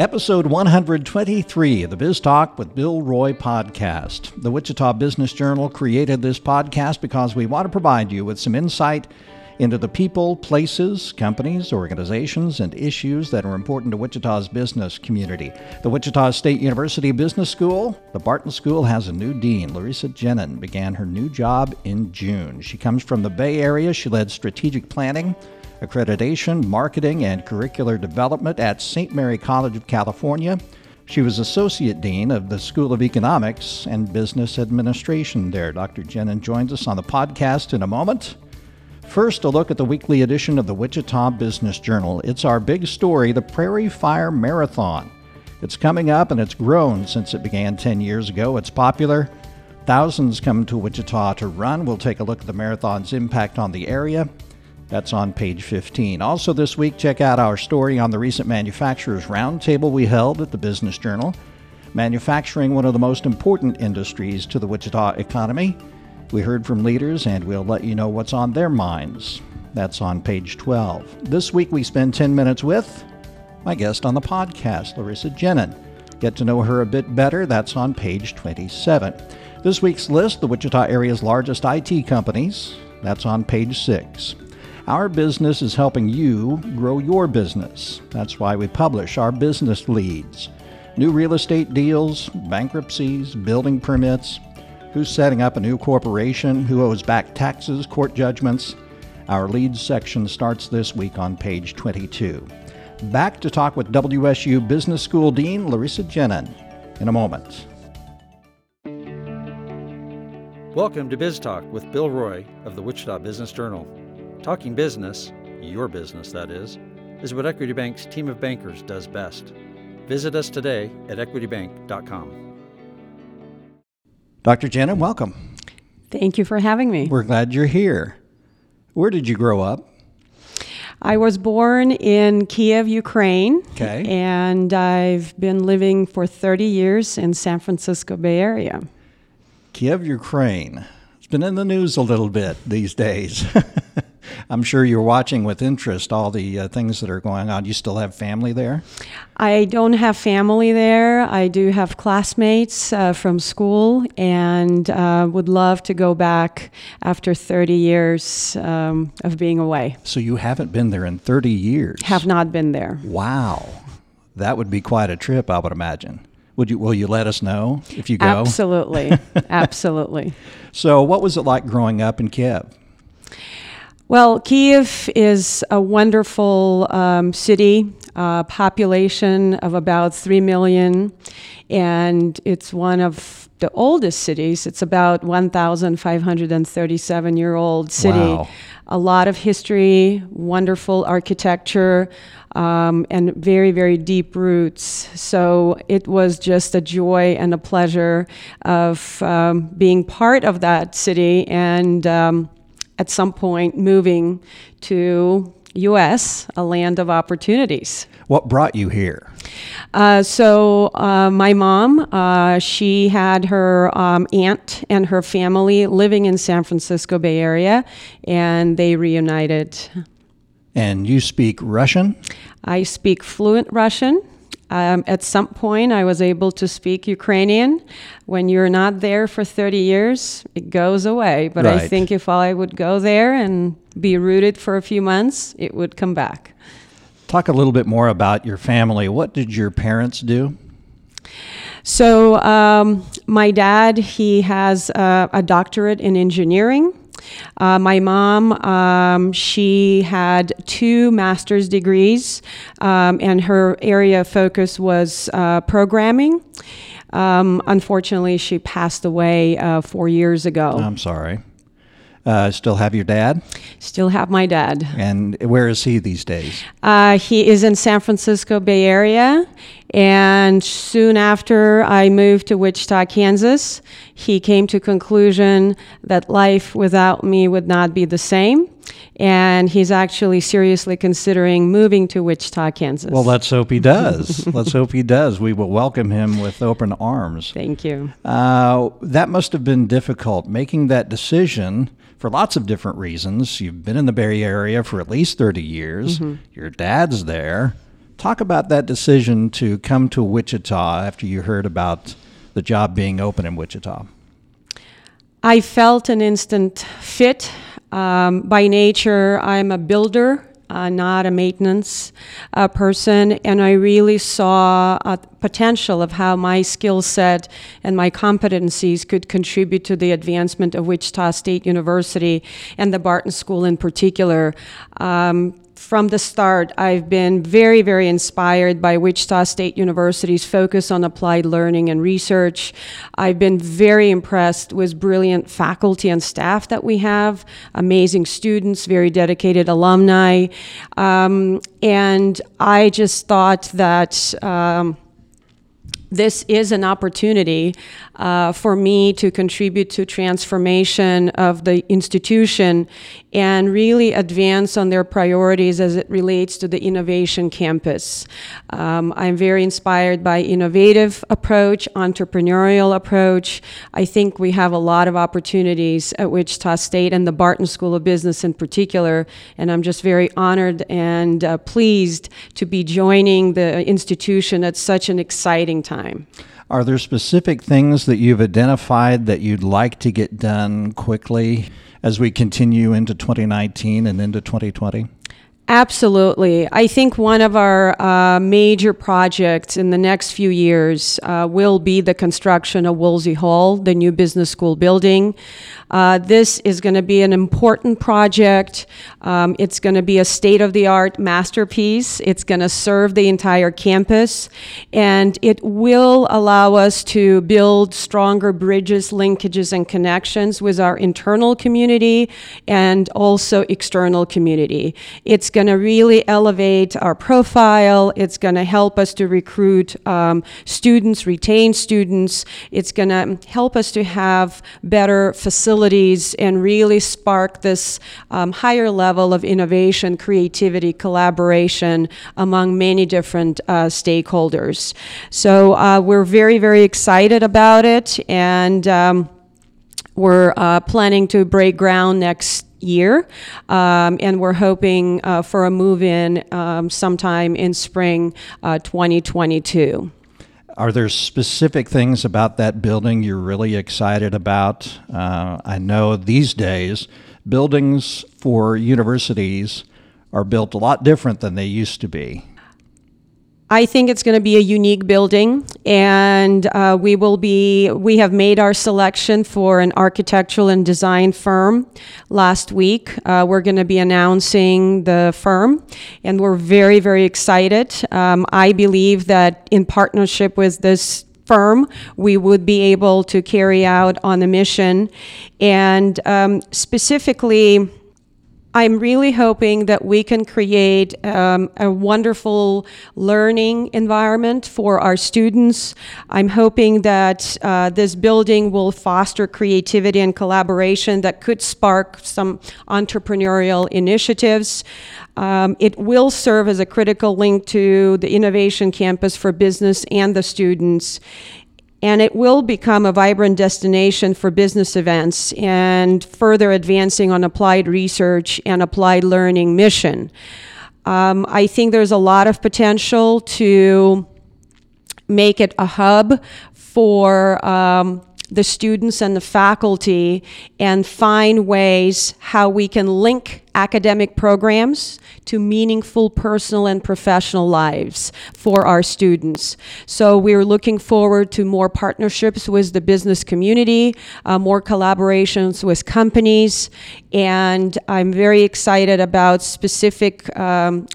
Episode 123 of the Biz Talk with Bill Roy podcast. The Wichita Business Journal created this podcast because we want to provide you with some insight into the people, places, companies, organizations, and issues that are important to Wichita's business community. The Wichita State University Business School, the Barton School, has a new dean. Larisa Genin began her new job in June. She comes from the Bay Area. She led strategic planning accreditation, marketing, and curricular development at St. Mary College of California. She was Associate Dean of the School of Economics and Business Administration there. Dr. Genin joins us on the podcast in a moment. First, a look at the weekly edition of the Wichita Business Journal. It's our big story, the Prairie Fire Marathon. It's coming up and it's grown since it began 10 years ago. It's popular. Thousands come to Wichita to run. We'll take a look at the marathon's impact on the area. That's on page 15. Also, this week, check out our story on the recent Manufacturers Roundtable we held at the Business Journal. Manufacturing, one of the most important industries to the Wichita economy. We heard from leaders, and we'll let you know what's on their minds. That's on page 12. This week, we spend 10 minutes with my guest on the podcast, Larisa Genin. Get to know her a bit better. That's on page 27. This week's list the Wichita area's largest IT companies. That's on page 6. Our business is helping you grow your business. That's why we publish our business leads new real estate deals, bankruptcies, building permits, who's setting up a new corporation, who owes back taxes, court judgments. Our leads section starts this week on page 22. Back to talk with WSU Business School Dean Larisa Genin in a moment. Welcome to Biz Talk with Bill Roy of the Wichita Business Journal. Talking business, your business that is, is what Equity Bank's team of bankers does best. Visit us today at equitybank.com. Dr. Genin, welcome. Thank you for having me. We're glad you're here. Where did you grow up? I was born in Kiev, Ukraine. Okay. And I've been living for 30 years in San Francisco Bay Area. Kiev, Ukraine. It's been in the news a little bit these days. I'm sure you're watching with interest all the uh, things that are going on. You still have family there? I don't have family there. I do have classmates uh, from school and uh, would love to go back after 30 years um, of being away. So you haven't been there in 30 years? Have not been there. Wow. That would be quite a trip, I would imagine. Would you, will you let us know if you go? Absolutely. Absolutely. So, what was it like growing up in Kiev? Well, Kiev is a wonderful um, city, uh, population of about 3 million, and it's one of the oldest cities. It's about 1,537 year old city. Wow. A lot of history, wonderful architecture, um, and very, very deep roots. So it was just a joy and a pleasure of um, being part of that city and um, at some point moving to U.S., a land of opportunities. What brought you here? Uh, so uh, my mom, uh, she had her um, aunt and her family living in San Francisco Bay Area, and they reunited. And you speak Russian? I speak fluent Russian. Um, at some point, I was able to speak Ukrainian. When you're not there for 30 years, it goes away. But I think if I would go there and be rooted for a few months, it would come back. Talk a little bit more about your family. What did your parents do? So, um, my dad, he has uh, a doctorate in engineering. Uh, my mom, um, she had two master's degrees, um, and her area of focus was uh, programming. Um, unfortunately, she passed away uh, four years ago. I'm sorry. Uh, still have your dad? Still have my dad. And where is he these days? Uh, he is in San Francisco Bay Area, and soon after I moved to Wichita, Kansas, he came to conclusion that life without me would not be the same, and he's actually seriously considering moving to Wichita, Kansas. Well, let's hope he does. let's hope he does. We will welcome him with open arms. Thank you. Uh, that must have been difficult making that decision for lots of different reasons. You've been in the Bay Area for at least 30 years, your dad's there. Talk about that decision to come to Wichita after you heard about the job being open in Wichita. I felt an instant fit. Um, by nature, I'm a builder uh, not a maintenance uh, person, and I really saw a potential of how my skill set and my competencies could contribute to the advancement of Wichita State University and the Barton School in particular. Um, from the start, I've been very, very inspired by Wichita State University's focus on applied learning and research. I've been very impressed with brilliant faculty and staff that we have, amazing students, very dedicated alumni. Um, and I just thought that. Um, this is an opportunity uh, for me to contribute to transformation of the institution and really advance on their priorities as it relates to the innovation campus. Um, I'm very inspired by innovative approach, entrepreneurial approach. I think we have a lot of opportunities at Wichita State and the Barton School of Business in particular, and I'm just very honored and uh, pleased to be joining the institution at such an exciting time. Are there specific things that you've identified that you'd like to get done quickly as we continue into 2019 and into 2020? Absolutely. I think one of our uh, major projects in the next few years uh, will be the construction of Woolsey Hall, the new business school building. Uh, this is going to be an important project. Um, it's going to be a state of the art masterpiece. It's going to serve the entire campus, and it will allow us to build stronger bridges, linkages, and connections with our internal community and also external community. It's going to really elevate our profile. It's going to help us to recruit um, students, retain students. It's going to help us to have better facilities and really spark this um, higher level of innovation, creativity, collaboration among many different uh, stakeholders. So uh, we're very, very excited about it, and um, we're uh, planning to break ground next year, um, and we're hoping uh, for a move in um, sometime in spring uh, 2022. Are there specific things about that building you're really excited about? Uh, I know these days buildings for universities are built a lot different than they used to be. I think it's going to be a unique building, and uh, we will be. We have made our selection for an architectural and design firm last week. Uh, we're going to be announcing the firm, and we're very, very excited. Um, I believe that in partnership with this firm, we would be able to carry out on the mission, and um, specifically I'm really hoping that we can create um, a wonderful learning environment for our students. I'm hoping that uh, this building will foster creativity and collaboration that could spark some entrepreneurial initiatives. Um, it will serve as a critical link to the Innovation Campus for business and the students and it will become a vibrant destination for business events and further advancing on applied research and applied learning mission. Um, I think there's a lot of potential to make it a hub for um, the students and the faculty and find ways how we can link academic programs to meaningful personal and professional lives for our students. So we're looking forward to more partnerships with the business community, uh, more collaborations with companies, and I'm very excited about specific um,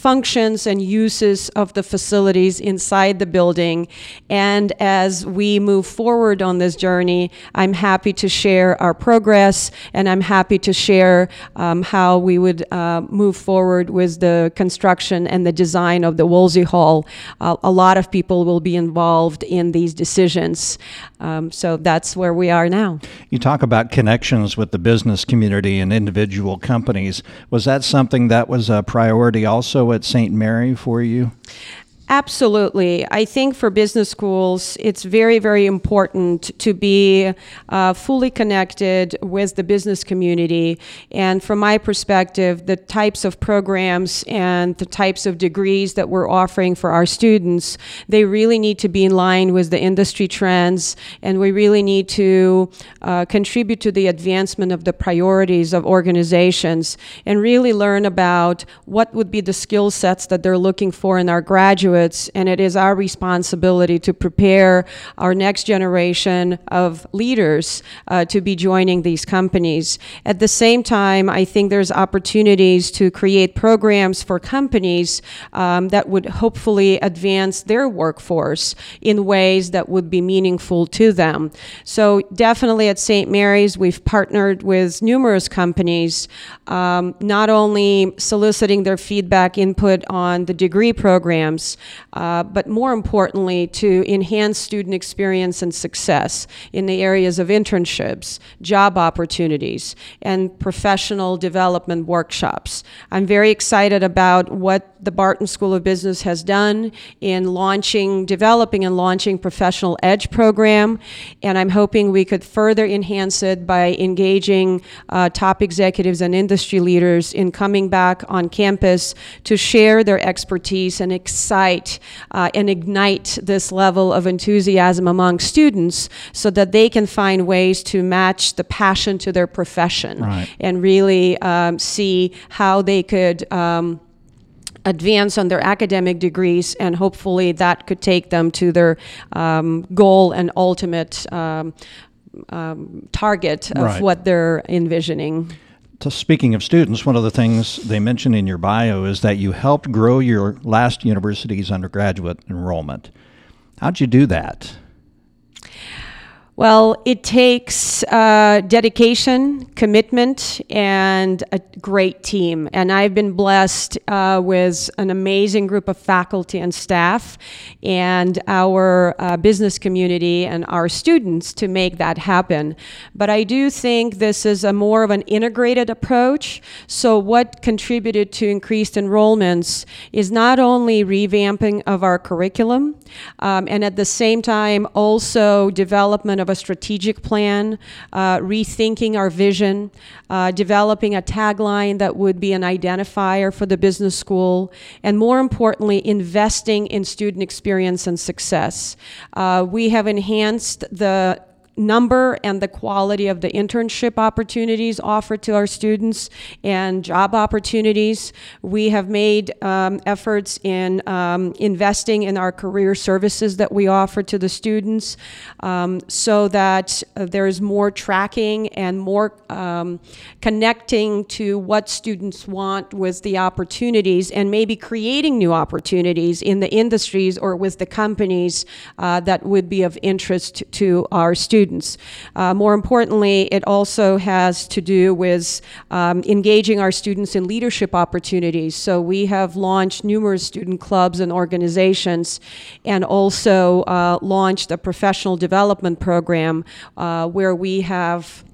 functions and uses of the facilities inside the building. And as we move forward on this journey, I'm happy to share our progress and I'm happy to share um, how we would uh, move forward with the construction and the design of the Woolsey Hall. Uh, a lot of people will be involved in these decisions. Um, so that's where we are now. You talk about connections with the business community and individual companies. Was that something that was a priority also? At St. Mary for you? Absolutely. I think for business schools, it's very, very important to be uh, fully connected with the business community. And from my perspective, the types of programs and the types of degrees that we're offering for our students, they really need to be in line with the industry trends. And we really need to uh, contribute to the advancement of the priorities of organizations and really learn about what would be the skill sets that they're looking for in our graduates graduates, and it is our responsibility to prepare our next generation of leaders uh, to be joining these companies. At the same time, I think there's opportunities to create programs for companies um, that would hopefully advance their workforce in ways that would be meaningful to them. So, definitely at St. Mary's, we've partnered with numerous companies, um, not only soliciting their feedback, input on the degree programs, uh, but more importantly, to enhance student experience and success in the areas of internships, job opportunities, and professional development workshops. I'm very excited about what the Barton School of Business has done in launching, developing, and launching Professional Edge program, and I'm hoping we could further enhance it by engaging uh, top executives and industry leaders in coming back on campus to share their expertise and excite uh, and ignite this level of enthusiasm among students so that they can find ways to match the passion to their profession right. and really um, see how they could. Um, advance on their academic degrees, and hopefully that could take them to their um, goal and ultimate um, um, target of Right. what they're envisioning. Speaking of students, one of the things they mentioned in your bio is that you helped grow your last university's undergraduate enrollment. How'd you do that? Well, it takes uh, dedication, commitment, and a great team. And I've been blessed uh, with an amazing group of faculty and staff, and our uh, business community and our students to make that happen. But I do think this is a more of an integrated approach. So, what contributed to increased enrollments is not only revamping of our curriculum, um, and at the same time, also development of a strategic plan, uh, rethinking our vision, uh, developing a tagline that would be an identifier for the business school, and more importantly, investing in student experience and success. Uh, we have enhanced the number and the quality of the internship opportunities offered to our students and job opportunities. We have made um, efforts in um, investing in our career services that we offer to the students um, so that uh, there's more tracking and more um, connecting to what students want with the opportunities and maybe creating new opportunities in the industries or with the companies uh, that would be of interest to our students. Uh, more importantly, it also has to do with um, engaging our students in leadership opportunities. So we have launched numerous student clubs and organizations and also uh, launched a professional development program uh, where we have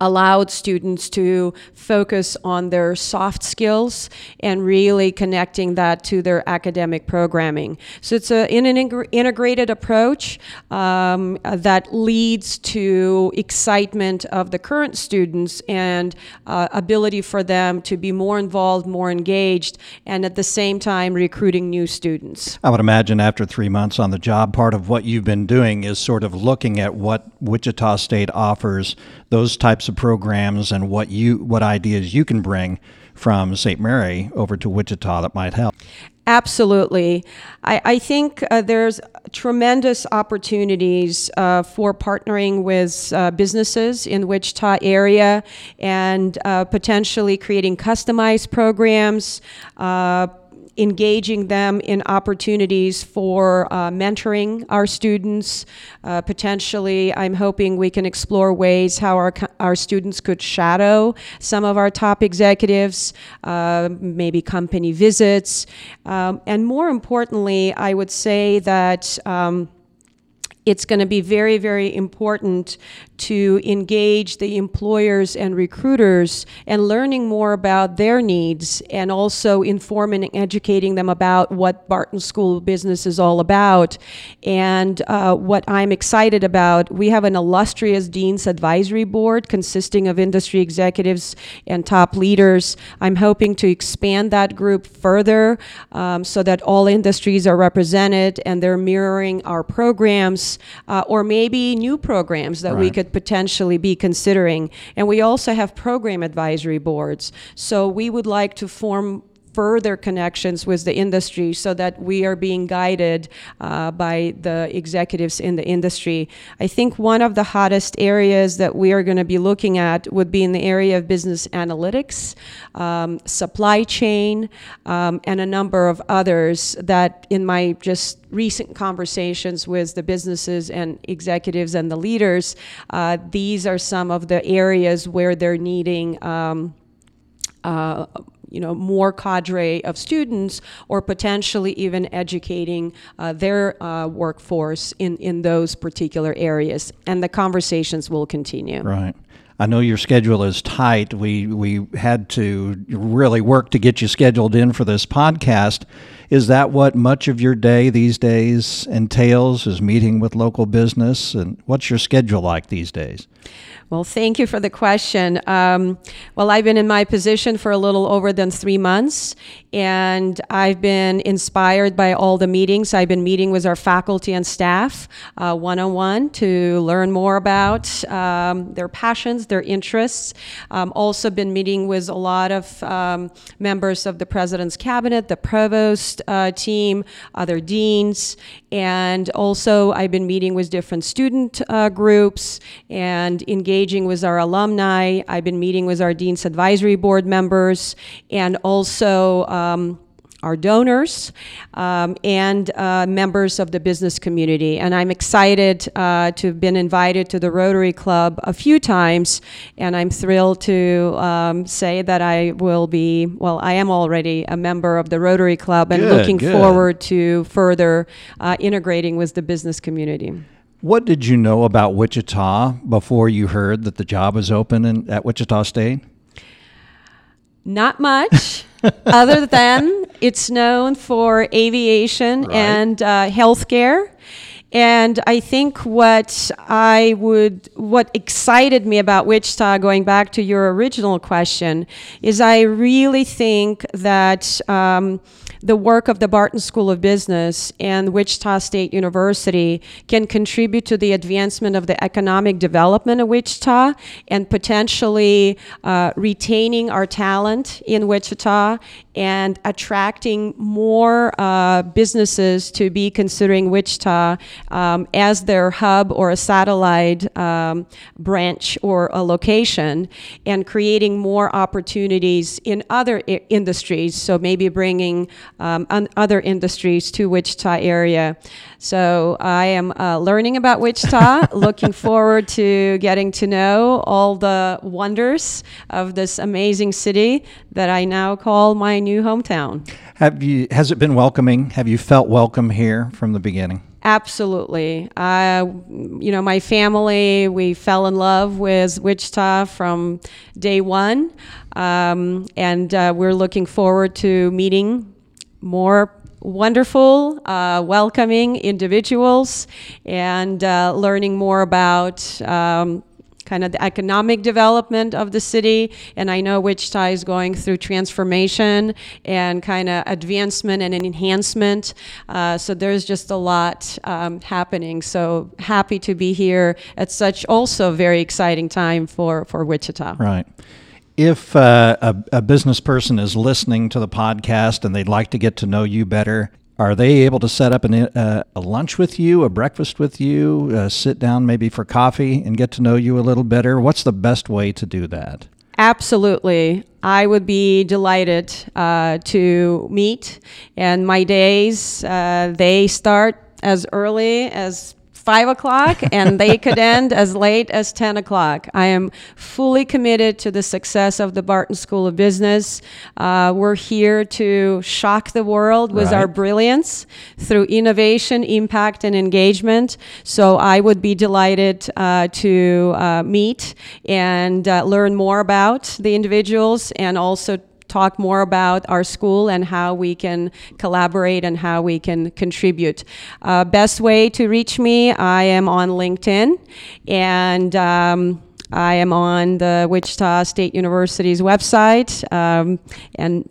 allowed students to focus on their soft skills and really connecting that to their academic programming. So it's a, in an ingr- integrated approach um, that leads to excitement of the current students and uh, ability for them to be more involved, more engaged, and at the same time recruiting new students. I would imagine after three months on the job, part of what you've been doing is sort of looking at what Wichita State offers, those types of programs, and what you what ideas you can bring from St. Mary over to Wichita that might help. Absolutely. I, I think uh, there's tremendous opportunities uh, for partnering with uh, businesses in Wichita area and uh, potentially creating customized programs. Engaging them in opportunities for uh, mentoring our students. Uh, potentially, I'm hoping we can explore ways how our, our students could shadow some of our top executives, uh, maybe company visits. Um, and more importantly, I would say that. Um, it's going to be very, very important to engage the employers and recruiters and learning more about their needs and also informing and educating them about what Barton School of Business is all about. And uh, what I'm excited about, we have an illustrious Dean's Advisory Board consisting of industry executives and top leaders. I'm hoping to expand that group further um, so that all industries are represented and they're mirroring our programs uh, or maybe new programs that we could potentially be considering. And we also have program advisory boards. So we would like to form further connections with the industry so that we are being guided uh, by the executives in the industry. I think one of the hottest areas that we are going to be looking at would be in the area of business analytics, um, supply chain, um, and a number of others that in my just recent conversations with the businesses and executives and the leaders, uh, these are some of the areas where they're needing. Um, uh, you know, more cadre of students, or potentially even educating uh, their uh, workforce in, in those particular areas. And the conversations will continue. Right. I know your schedule is tight. We we had to really work to get you scheduled in for this podcast. Is that what much of your day these days entails? Is meeting with local business, and what's your schedule like these days? Well, thank you for the question. Um, well, I've been in my position for a little over than three months, and I've been inspired by all the meetings. I've been meeting with our faculty and staff one on one to learn more about um, their passions, their interests. Um, also, been meeting with a lot of um, members of the president's cabinet, the provost uh, team, other deans, and also I've been meeting with different student uh, groups and engaging with our alumni. I've been meeting with our Dean's Advisory Board members and also um, our donors um, and uh, members of the business community. And I'm excited uh, to have been invited to the Rotary Club a few times, and I'm thrilled to um, say that I will be, well, I am already a member of the Rotary Club and Good, looking good. forward to further uh, integrating with the business community. What did you know about Wichita before you heard that the job was open in, at Wichita State? Not much, other than it's known for aviation Right. and uh, healthcare. And I think what I would, what excited me about Wichita, going back to your original question, is I really think that um, the work of the Barton School of Business and Wichita State University can contribute to the advancement of the economic development of Wichita and potentially uh, retaining our talent in Wichita and attracting more uh, businesses to be considering Wichita um, as their hub or a satellite um, branch or a location and creating more opportunities in other industries. So maybe bringing um, un- other industries to Wichita area. So I am uh, learning about Wichita, looking forward to getting to know all the wonders of this amazing city that I now call my new hometown. Have you? Has it been welcoming? Have you felt welcome here from the beginning? Absolutely. Uh, you know, my family, we fell in love with Wichita from day one. Um, and uh, we're looking forward to meeting more wonderful, uh, welcoming individuals and uh, learning more about. Um, kind of the economic development of the city. And I know Wichita is going through transformation and kind of advancement and enhancement. Uh, so there's just a lot um, happening. So happy to be here at such also very exciting time for, for Wichita. Right. If uh, a, a business person is listening to the podcast and they'd like to get to know you better, are they able to set up an, uh, a lunch with you, a breakfast with you, uh, sit down maybe for coffee and get to know you a little better? What's the best way to do that? Absolutely. I would be delighted uh, to meet. And my days, uh, they start as early as five o'clock and they could end as late as 10 o'clock. I am fully committed to the success of the Barton School of Business. Uh, we're here to shock the world with Right. our brilliance through innovation, impact, and engagement. So I would be delighted uh, to uh, meet and uh, learn more about the individuals and also talk more about our school and how we can collaborate and how we can contribute. Uh, best way to reach me, I am on LinkedIn and um, I am on the Wichita State University's website um, and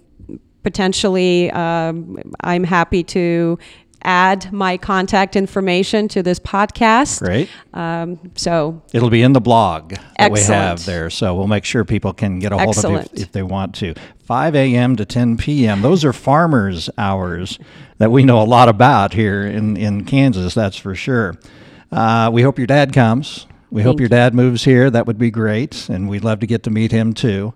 potentially um, I'm happy to add my contact information to this podcast. Great. Um, so It'll be in the blog that we have there, so we'll make sure people can get a hold of Excellent. you if, if they want to. 5 a.m. to 10 p.m. Those are farmers' hours that we know a lot about here in, in Kansas, that's for sure. Uh, we hope your dad comes. We hope your dad moves here. That would be great, and we'd love to get to meet him too.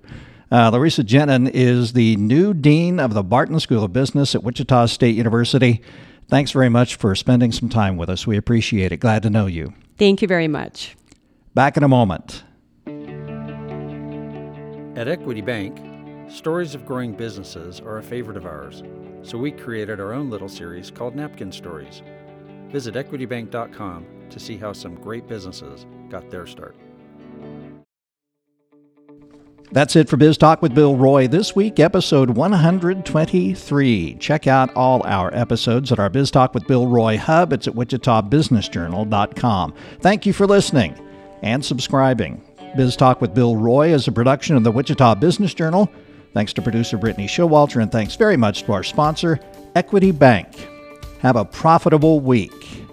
Uh, Larisa Genin is the new dean of the Barton School of Business at Wichita State University. Thanks very much for spending some time with us. We appreciate it. Glad to know you. thank you very much. Back in a moment. At Equity Bank, stories of growing businesses are a favorite of ours, so we created our own little series called Napkin Stories. Visit equitybank.com to see how some great businesses got their start. That's it for Biz Talk with Bill Roy this week, episode 123. Check out all our episodes at our Biz Talk with Bill Roy hub. It's at wichitabusinessjournal.com. Thank you for listening and subscribing. Biz Talk with Bill Roy is a production of the Wichita Business Journal. Thanks to producer Brittany Showalter, and thanks very much to our sponsor, Equity Bank. Have a profitable week.